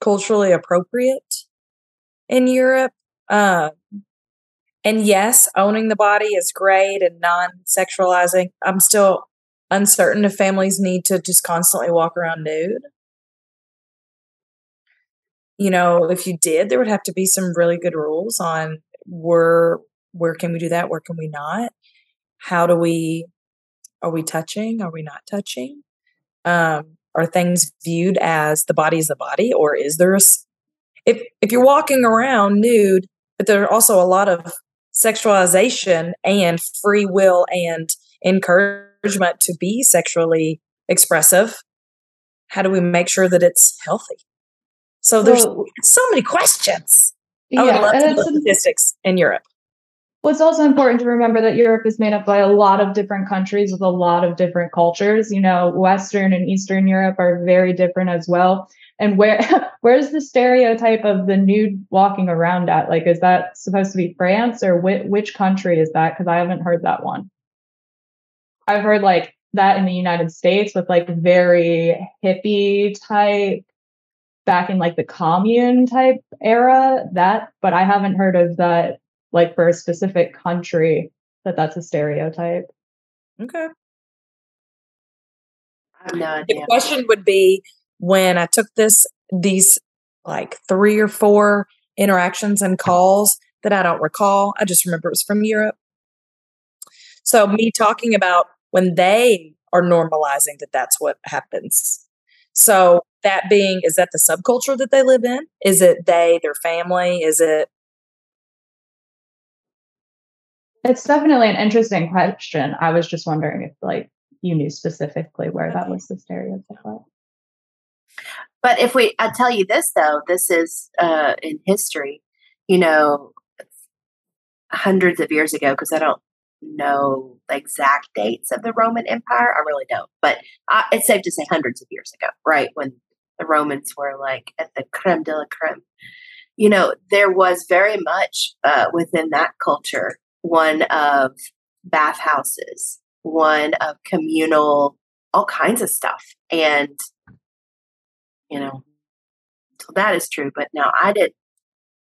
S4: culturally appropriate in Europe. Um, and yes, owning the body is great and non-sexualizing. I'm still uncertain if families need to just constantly walk around nude. You know, if you did, there would have to be some really good rules on where where can we do that, where can we not? How do we are we touching? Are we not touching? Um, are things viewed as the body is the body, or is there a, if if you're walking around nude, but there are also a lot of sexualization and free will and encouragement to be sexually expressive. How do we make sure that it's healthy? So there's
S3: Well,
S4: so many questions. I would
S3: yeah,
S4: love
S3: and
S4: to
S3: it's,
S4: statistics in Europe.
S3: well, it's also important to remember that Europe is made up by a lot of different countries with a lot of different cultures. You know, Western and Eastern Europe are very different as well. And where where's the stereotype of the nude walking around at? Like, is that supposed to be France or which, which country is that? Because I haven't heard that one. I've heard like that in the United States with like very hippie type back in like the commune type era that but I haven't heard of that like for a specific country that that's a stereotype.
S4: Okay.
S1: I have no
S4: The question would be when I took this these like three or four interactions and calls that I don't recall. I just remember it was from Europe. So me talking about when they are normalizing that that's what happens. So that being is that the subculture that they live in? Is it they, their family? Is it
S3: It's definitely an interesting question. I was just wondering if like you knew specifically where that was the stereotype.
S1: But if we, I tell you this though, this is uh, in history, you know, hundreds of years ago, because I don't know the exact dates of the Roman Empire. I really don't. But I, it's safe to say hundreds of years ago, right? When the Romans were like at the creme de la creme. You know, there was very much uh, within that culture one of bathhouses, one of communal, all kinds of stuff. And you mm-hmm. know? So that is true but now i didn't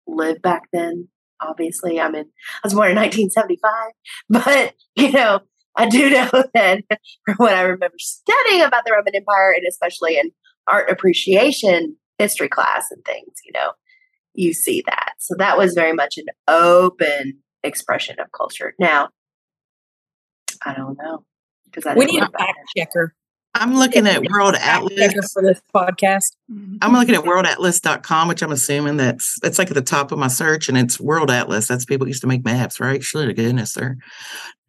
S1: live back then obviously i'm in i was born in 1975 but you know i do know that from what i remember studying about the roman empire and especially in art appreciation history class and things you know you see that. So that was very much an open expression of culture. Now i don't know because i
S4: we need a fact checker.
S5: I'm looking at World Atlas.
S4: for this podcast.
S5: I'm looking at worldatlas.com, which I'm assuming that's that's like at the top of my search, and it's World Atlas. That's people used to make maps, right? Should to goodness, sir.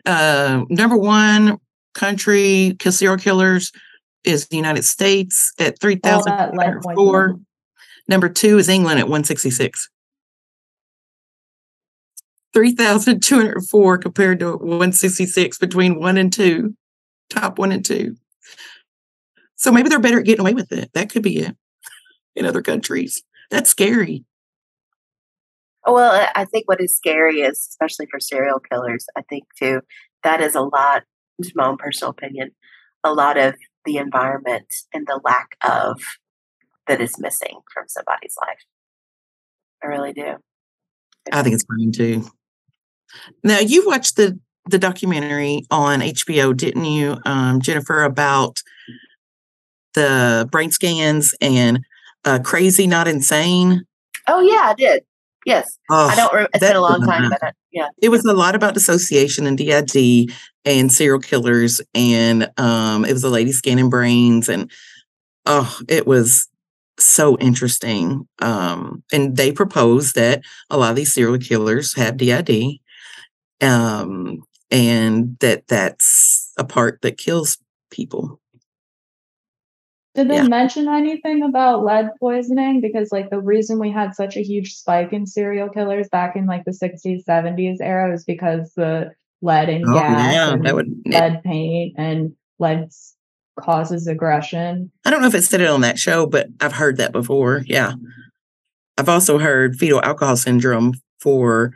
S5: Uh, number one country serial killers is the United States at three
S3: All
S5: thousand
S3: that lead poisoning.
S5: four. Number two is England at 166. 3,204 compared to 166 between one and two, top one and two. So maybe they're better at getting away with it. That could be it in other countries. That's scary.
S1: Well, I- think what is scary is, especially for serial killers, I think too, that is a lot, just my own personal opinion, a lot of the environment and the lack of that is missing from somebody's life. I really do.
S5: I think it's fine too. Now you watched the the documentary on HBO, didn't you, um, Jennifer, about the brain scans and uh, crazy, not insane?
S1: Oh, yeah, I did. Yes.
S5: Oh,
S1: I don't. Re- it's been a long time, but I, yeah.
S5: It was a lot about dissociation and DID and serial killers, and um, it was a lady scanning brains, and oh, it was so interesting. Um, and they proposed that a lot of these serial killers have DID, um, and that that's a part that kills people.
S3: Did they
S5: Yeah.
S3: mention anything about lead poisoning? Because like the reason we had such a huge spike in serial killers back in like the 60s, 70s era is because the lead and
S5: Oh,
S3: gas
S5: yeah,
S3: and
S5: that would.
S3: lead paint and lead causes aggression.
S5: I don't know if it said it on that show, but I've heard that before. Yeah. I've also heard fetal alcohol syndrome for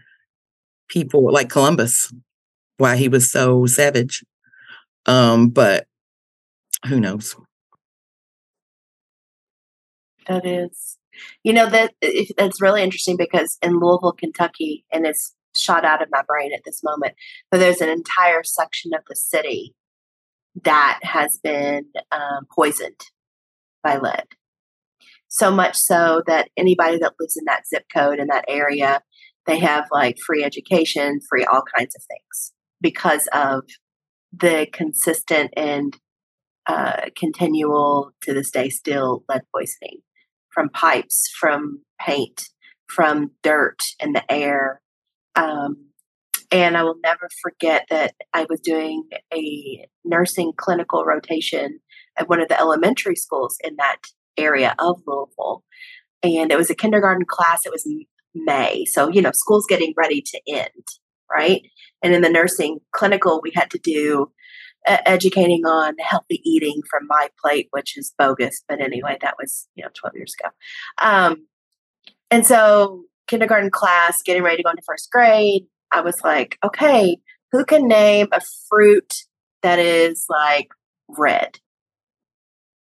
S5: people like Columbus, why he was so savage. Um, but who knows?
S1: That is, you know, that it- it's really interesting because in Louisville, Kentucky, and it's shot out of my brain at this moment, but there's an entire section of the city that has been um, poisoned by lead. So much so that anybody that lives in that zip code in that area, they have like free education, free all kinds of things because of the consistent and uh, continual to this day still lead poisoning from pipes, from paint, from dirt in the air. Um, and I will never forget that I was doing a nursing clinical rotation at one of the elementary schools in that area of Louisville. And it was a kindergarten class. It was May. So, you know, school's getting ready to end, right? And in the nursing clinical, we had to do educating on healthy eating from my plate, which is bogus. But anyway, that was, you know, 12 years ago. Um, and so, kindergarten class, getting ready to go into first grade, I was like, okay, who can name a fruit that is like red?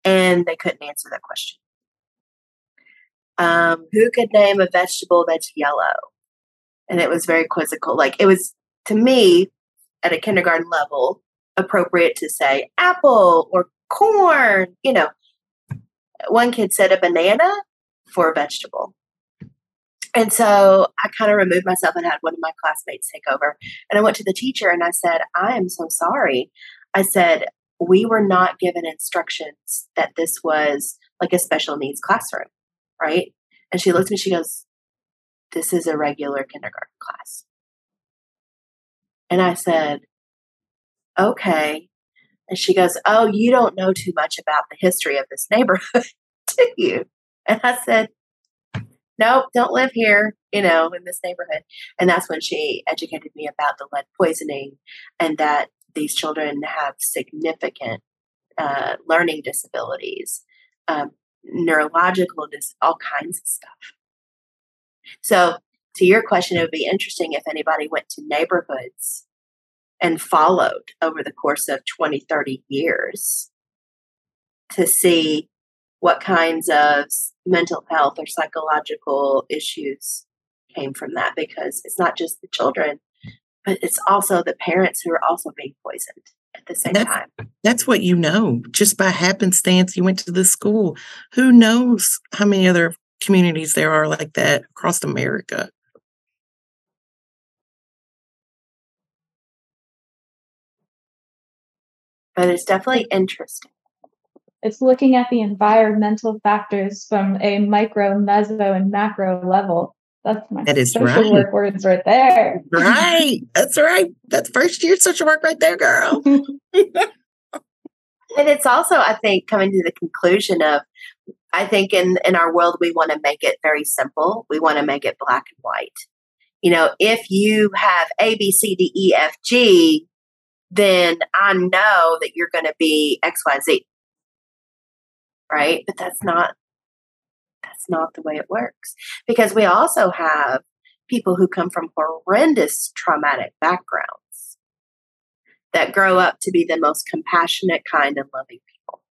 S1: And they couldn't answer that question. Um, who could name a vegetable that's yellow? And it was very quizzical. Like it was to me at a kindergarten level appropriate to say apple or corn. You know, one kid said a banana for a vegetable. And so I kind of removed myself and had one of my classmates take over. And I went to the teacher and I said, I am so sorry. I said, we were not given instructions that this was like a special needs classroom, right? And she looked at me, she goes, This is a regular kindergarten class. And I said, Okay. And she goes, Oh, you don't know too much about the history of this neighborhood, do you? And I said, Nope, don't live here, you know, in this neighborhood. And that's when she educated me about the lead poisoning and that these children have significant uh, learning disabilities, um, neurological, dis- all kinds of stuff. So, to your question, it would be interesting if anybody went to neighborhoods and followed over the course of 20, 30 years to see what kinds of mental health or psychological issues came from that because it's not just the children, but it's also the parents who are also being poisoned at the same
S5: That's-
S1: time.
S5: That's what you know. Just by happenstance, you went to this school. Who knows how many other communities there are like that across America?
S1: But it's definitely interesting.
S3: It's looking at the environmental factors from a micro, meso, and macro level. That's my
S5: That is
S3: social
S5: right.
S3: work words right there.
S5: Right. That's right. That's first year social work right there, girl.
S1: And it's also, I think, coming to the conclusion of, I think in in our world we want to make it very simple. We want to make it black and white. You know, if you have A, B, C, D, E, F, G, then I know that you're going to be X, Y, Z. Right? But that's not that's not the way it works because we also have people who come from horrendous traumatic backgrounds that grow up to be the most compassionate, kind, and loving people.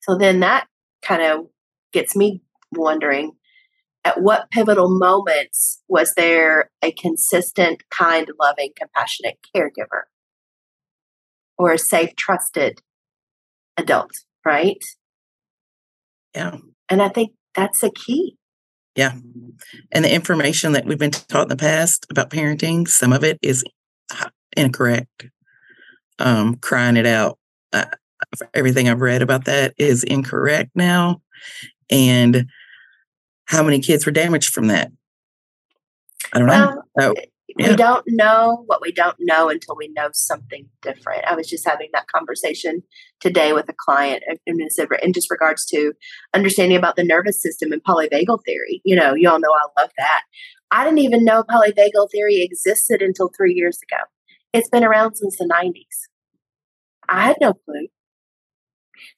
S1: So then that kind of gets me wondering at what pivotal moments was there a consistent, kind, loving, compassionate caregiver or a safe, trusted adult, right?
S5: Yeah.
S1: And I think that's a key.
S5: Yeah. And the information that we've been taught in the past about parenting, some of it is incorrect. Um, crying it out. Uh, everything I've read about that is incorrect now. And how many kids were damaged from that? I don't well, know.
S1: Oh, eh, yeah. we don't know what we don't know until we know something different. I was just having that conversation today with a client eh, in, in just regards to understanding about the nervous system and polyvagal theory. You know, you all know I love that. I didn't even know polyvagal theory existed until three years ago. It's been around since the 90s. I had no clue.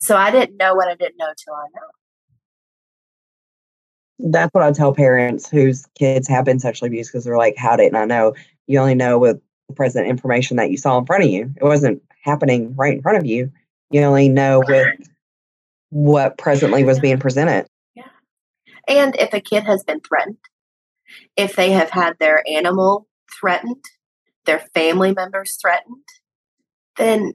S1: So I didn't know what I didn't know till I know
S6: that's what I tell parents whose kids have been sexually abused because they're like, how didn't I know? You only know with the present information that you saw in front of you. It wasn't happening right in front of you. You only know with what presently was being presented.
S1: Yeah. And if a kid has been threatened, if they have had their animal threatened, their family members threatened, then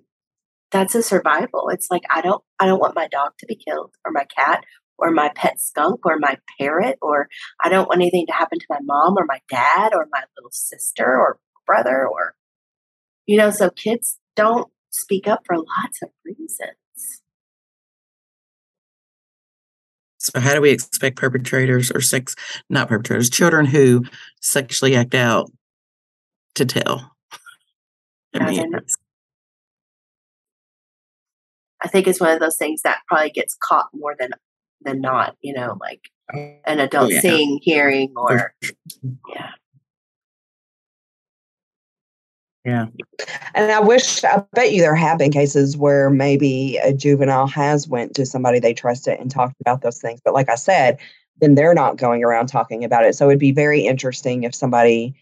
S1: that's a survival. It's like I don't I don't want my dog to be killed or my cat or my pet skunk or my parrot, or I don't want anything to happen to my mom or my dad or my little sister or brother, or, you know, so kids don't speak up for lots of reasons.
S5: So, how do we expect perpetrators or sex, not perpetrators, children who sexually act out to tell?
S1: I, mean, I think it's one of those things that probably gets caught more than than not, you know, like oh, an oh, adult oh, yeah. seeing, hearing, or yeah.
S5: Yeah.
S6: And I wish I bet you there have been cases where maybe a juvenile has went to somebody they trusted and talked about those things. But like I said, then they're not going around talking about it. So it'd be very interesting if somebody,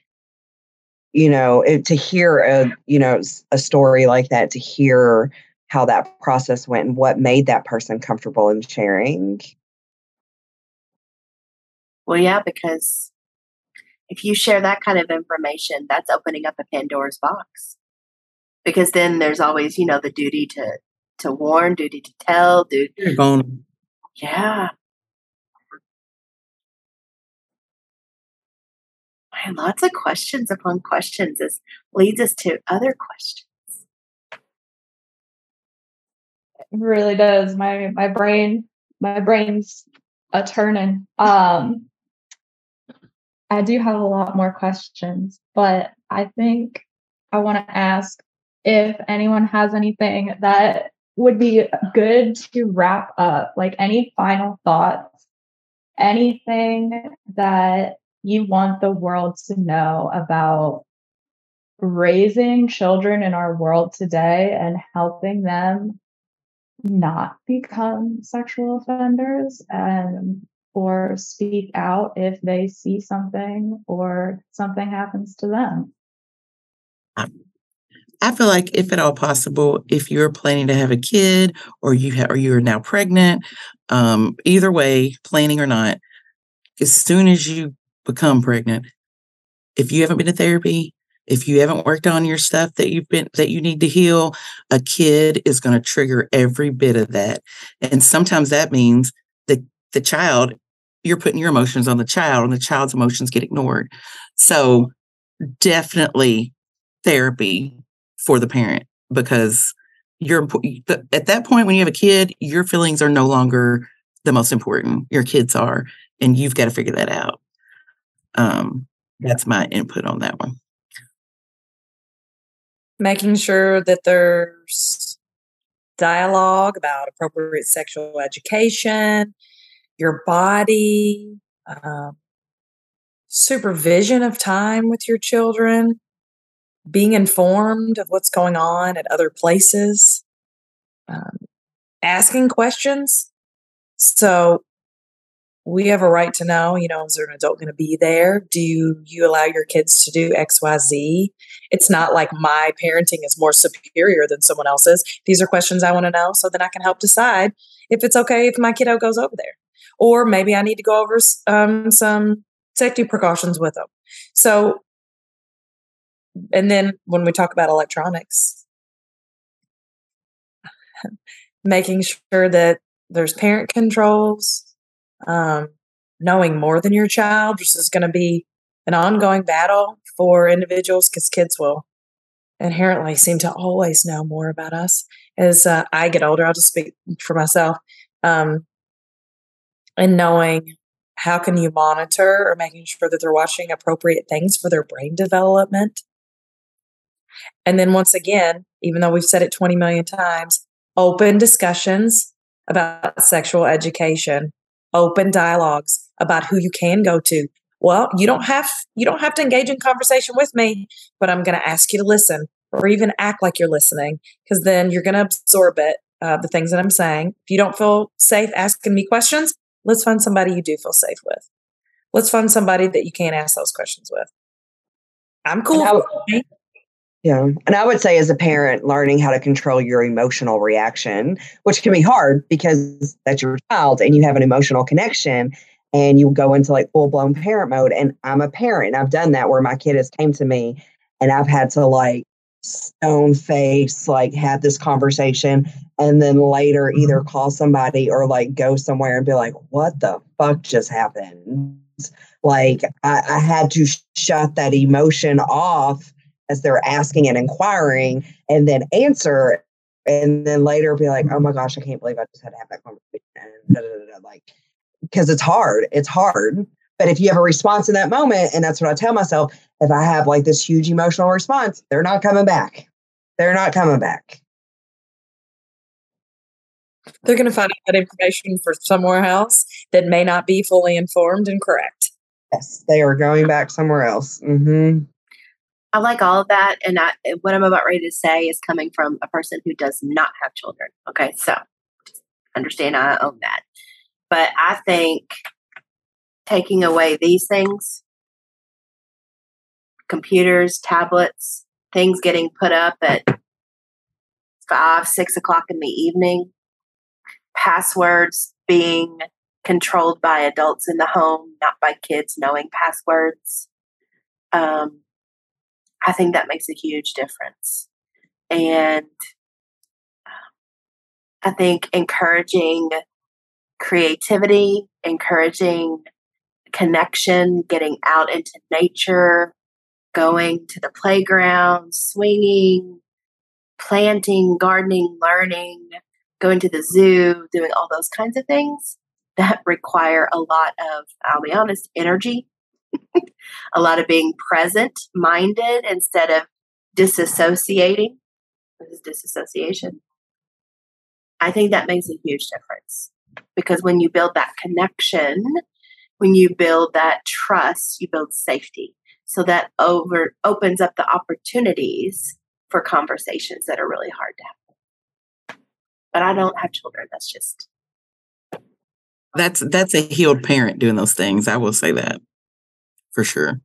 S6: you know, it, to hear a, you know, a story like that, to hear how that process went and what made that person comfortable in sharing.
S1: Well, yeah, because if you share that kind of information, that's opening up a Pandora's box. Because then there's always, you know, the duty to to warn, duty to tell, duty. Yeah. And lots of questions upon questions. This leads us to other questions.
S3: Really does. My my brain my brain's a turning. Um, I do have a lot more questions, but I think I want to ask if anyone has anything that would be good to wrap up, like any final thoughts, anything that you want the world to know about raising children in our world today and helping them not become sexual offenders and or speak out if they see something or something happens to them.
S5: I feel like if at all possible, if you're planning to have a kid or you have or you are now pregnant, um, either way, planning or not, as soon as you become pregnant, if you haven't been to therapy, if you haven't worked on your stuff that you've been that you need to heal, a kid is going to trigger every bit of that. And sometimes that means the the child you're putting your emotions on the child and the child's emotions get ignored. So definitely therapy for the parent because you're at that point when you have a kid, your feelings are no longer the most important. Your kids are, and you've got to figure that out. Um, that's my input on that one
S4: making sure that there's dialogue about appropriate sexual education, your body, um, supervision of time with your children, being informed of what's going on at other places, um, asking questions. So, we have a right to know, you know, is there an adult going to be there? Do you, you allow your kids to do XYZ? It's not like my parenting is more superior than someone else's. These are questions I want to know so that I can help decide if it's okay if my kiddo goes over there. Or maybe I need to go over um, some safety precautions with them. So, and then when we talk about electronics, making sure that there's parent controls, um, knowing more than your child, which is going to be an ongoing battle for individuals because kids will inherently seem to always know more about us. As uh, I get older, I'll just speak for myself. Um, and knowing how can you monitor or making sure that they're watching appropriate things for their brain development. And then once again, even though we've said it 20 million times, open discussions about sexual education, open dialogues about who you can go to. Well, you don't have you don't have to engage in conversation with me, but I'm going to ask you to listen or even act like you're listening because then you're going to absorb it, uh, the things that I'm saying. If you don't feel safe asking me questions, let's find somebody you do feel safe with. Let's find somebody that you can't ask those questions with. I'm cool.
S6: Yeah. And I would say, as a parent, learning how to control your emotional reaction, which can be hard because that's your child and you have an emotional connection and you go into like full blown parent mode. And I'm a parent. I've done that where my kid has came to me and I've had to like stone face, like have this conversation and then later either mm-hmm. call somebody or like go somewhere and be like, what the fuck just happened? Like I, I had to sh- shut that emotion off as they're asking and inquiring and then answer and then later be like, oh my gosh, I can't believe I just had to have that conversation. Da, da, da, like, because it's hard. It's hard. But if you have a response in that moment, and that's what I tell myself, if I have like this huge emotional response, they're not coming back. They're not coming back.
S4: They're going to find that information for somewhere else that may not be fully informed and correct.
S6: Yes, they are going back somewhere else. Mm-hmm.
S1: I like all of that. And I, what I'm about ready to say is coming from a person who does not have children. Okay. So understand I own that. But I think taking away these things computers, tablets, things getting put up at five, six o'clock in the evening, passwords being controlled by adults in the home, not by kids knowing passwords. Um, I think that makes a huge difference. And um, I think encouraging creativity, encouraging connection, getting out into nature, going to the playground, swinging, planting, gardening, learning, going to the zoo, doing all those kinds of things that require a lot of, I'll be honest, energy a lot of being present minded instead of disassociating. This is disassociation. I think that makes a huge difference because when you build that connection, when you build that trust, you build safety. So that over opens up the opportunities for conversations that are really hard to have. But I don't have children. That's just
S5: that's that's a healed parent doing those things. I will say that for sure.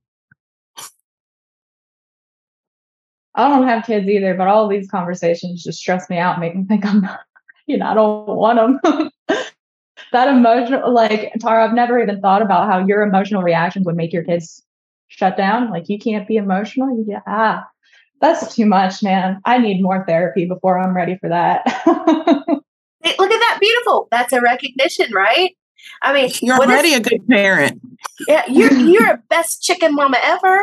S3: I don't have kids either, but all these conversations just stress me out, make me think I'm not, you know, I don't want them. that emotional, like Tara, I've never even thought about how your emotional reactions would make your kids shut down. Like you can't be emotional. You get, ah, that's too much, man. I need more therapy before I'm ready for that.
S1: hey, look at that. Beautiful. That's a recognition, right? I mean,
S5: you're already is, a good parent.
S1: Yeah, you're you're a best chicken mama ever.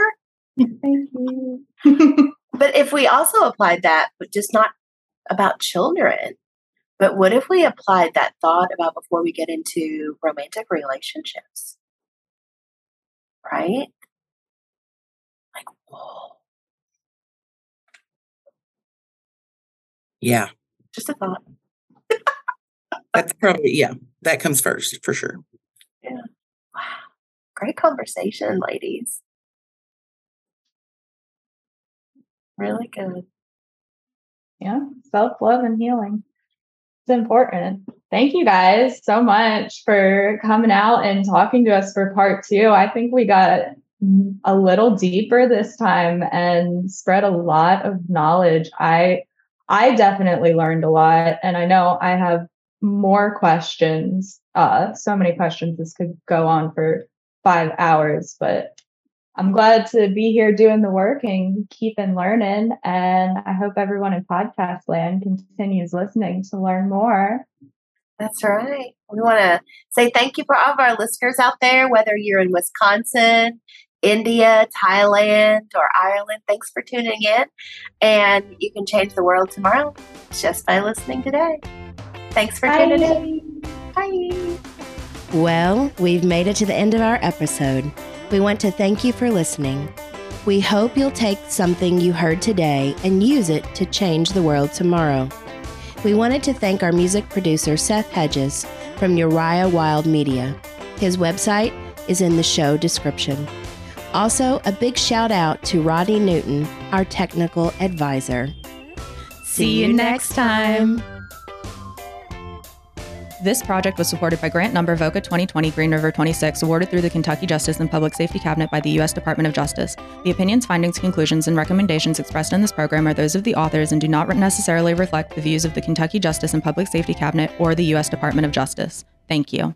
S3: Thank you.
S1: but if we also applied that, but just not about children, but what if we applied that thought about before we get into romantic relationships? Right? Like, whoa.
S5: Yeah.
S1: Just a thought.
S5: That's probably, yeah, that comes first for sure.
S1: Yeah. Wow. Great conversation, ladies. Really good.
S3: Yeah. Self love and healing. It's important. Thank you guys so much for coming out and talking to us for part two. I think we got a little deeper this time and spread a lot of knowledge. I I definitely learned a lot and I know I have more questions. Uh, so many questions. This could go on for five hours, but I'm glad to be here doing the work and keeping learning. And I hope everyone in podcast land continues listening to learn more.
S1: That's right. We want to say thank you for all of our listeners out there, whether you're in Wisconsin, India, Thailand, or Ireland. Thanks for tuning in. And you can change the world tomorrow just by listening today. Thanks for tuning in. Bye.
S7: Well, we've made it to the end of our episode. We want to thank you for listening. We hope you'll take something you heard today and use it to change the world tomorrow. We wanted to thank our music producer, Seth Hedges from Uriah Wild Media. His website is in the show description. Also, a big shout out to Roddy Newton, our technical advisor.
S2: See you next time. This project was supported by grant number VOCA 2020 Green River 26, awarded through the Kentucky Justice and Public Safety Cabinet by the U.S. Department of Justice. The opinions, findings, conclusions, and recommendations expressed in this program are those of the authors and do not necessarily reflect the views of the Kentucky Justice and Public Safety Cabinet or the U.S. Department of Justice. Thank you.